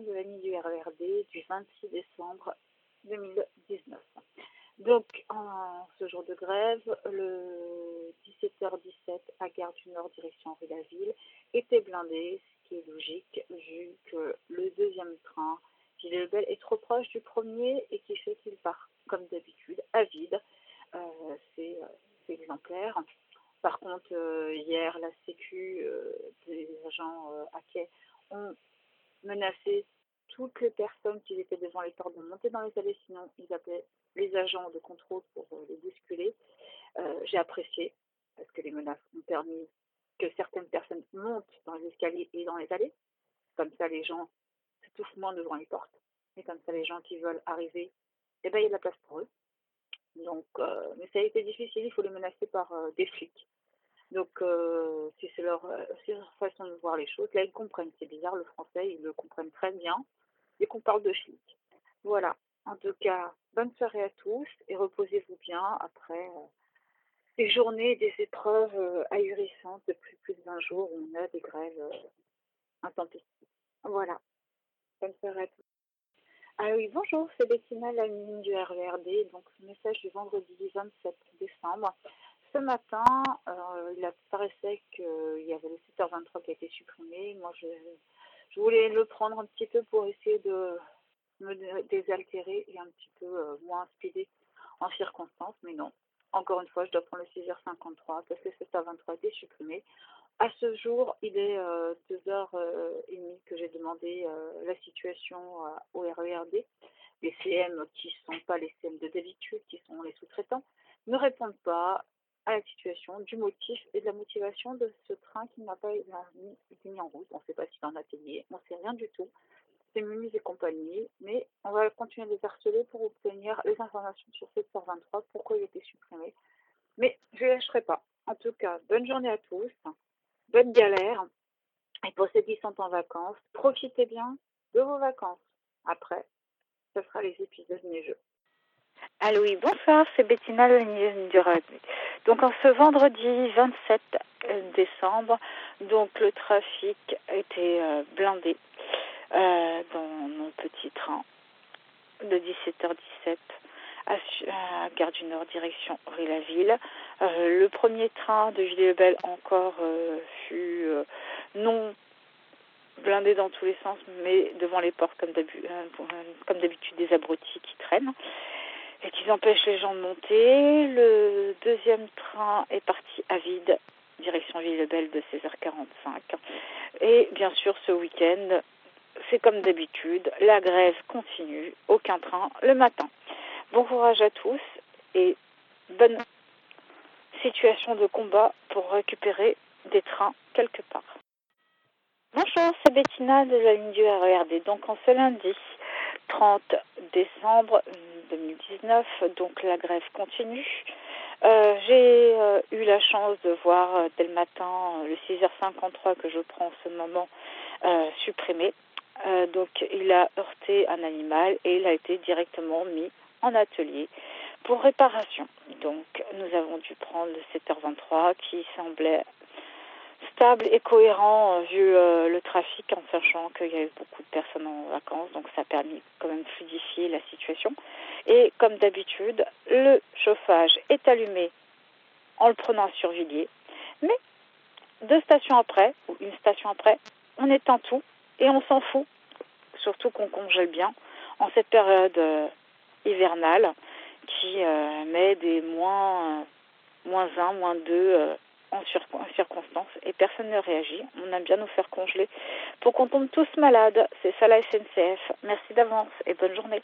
de la nuit du RERD du 26 décembre 2019. Donc, en ce jour de grève, le 17h17 à Gare du Nord, direction rue la Ville, était blindé, ce qui est logique, vu que le deuxième train, Gilles Lebel, est trop proche du premier et qui fait qu'il part, comme d'habitude, à vide. Euh, c'est exemplaire. Par contre, euh, hier, la Sécu, euh, des agents à quai ont menacé toutes les personnes qui étaient devant les portes de monter dans les allées, sinon ils appelaient les agents de contrôle pour euh, les bousculer. Euh, j'ai apprécié parce que les menaces ont permis que certaines personnes montent dans les escaliers et dans les allées. Comme ça, les gens s'étouffent moins devant les portes. Et comme ça, les gens qui veulent arriver, eh ben, il y a de la place pour eux. Donc, euh, mais ça a été difficile, il faut les menacer par des flics. Donc, si c'est leur, façon de voir les choses, là, ils comprennent. C'est bizarre, le français, ils le comprennent très bien. Et qu'on parle de flics. Voilà. En tout cas, bonne soirée à tous et reposez-vous bien après euh, des journées, des épreuves euh, ahurissantes depuis plus d'un jour où on a des grèves euh, intempestives. Voilà. Bonne soirée à tous. Ah oui, bonjour, c'est Bettina, la ligne du RERD, donc le message du vendredi 27 décembre. Ce matin, il apparaissait qu'il y avait le 7h23 qui a été supprimé. Moi, je, je voulais le prendre un petit peu pour essayer de me désaltérer et un petit peu euh, moins speeder en circonstance, mais non. Encore une fois, je dois prendre le 6h53 parce que 7h23 été supprimé. À ce jour, il est 2h30 euh, que j'ai demandé euh, la situation au RERD. Les CM qui ne sont pas les CM de d'habitude, qui sont les sous-traitants, ne répondent pas à la situation, du motif et de la motivation de ce train qui n'a pas été mis en route. On ne sait pas s'il en a payé, on ne sait rien du tout c'est Munis et compagnie, mais on va continuer de les harceler pour obtenir les informations sur 723, pourquoi il a été supprimé. Mais je ne lâcherai pas. En tout cas, bonne journée à tous, bonne galère, et pour ceux qui sont en vacances, profitez bien de vos vacances. Après, ce sera les épisodes neigeux. Allô, oui, bonsoir, c'est Bettina le du. Donc en ce vendredi 27 décembre, donc le trafic était euh, blindé euh, dans mon petit train de 17h17 à, Gare du Nord, direction. Euh, le premier train de Gilles Lebel encore euh, fut non blindé dans tous les sens, mais devant les portes comme d'habitude des abrutis qui traînent et qui empêchent les gens de monter. Le deuxième train est parti à vide, direction Ville-Lebel de 16h45. Et bien sûr, ce week-end, c'est comme d'habitude, la grève continue, aucun train le matin. Bon courage à tous et bonne situation de combat pour récupérer des trains quelque part. Bonjour, c'est Bettina de la ligne du RERD. Donc en ce lundi 30 décembre 2019, donc la grève continue. Euh, j'ai euh, eu la chance de voir euh, dès le matin le 6h53 que je prends en ce moment supprimé euh, donc il a heurté un animal et il a été directement mis en atelier pour réparation. Donc nous avons dû prendre le 7h23 qui semblait stable et cohérent euh, vu euh, le trafic en sachant qu'il y avait beaucoup de personnes en vacances, donc ça a permis quand même de fluidifier la situation. Et comme d'habitude, le chauffage est allumé en le prenant sur Villiers, mais deux stations après, ou une station après, on éteint tout et on s'en fout, surtout qu'on congèle bien en cette période euh, hivernale qui met des moins, moins 1, moins 2 en, circonstances et personne ne réagit. On aime bien nous faire congeler pour qu'on tombe tous malades. C'est ça la SNCF. Merci d'avance et bonne journée.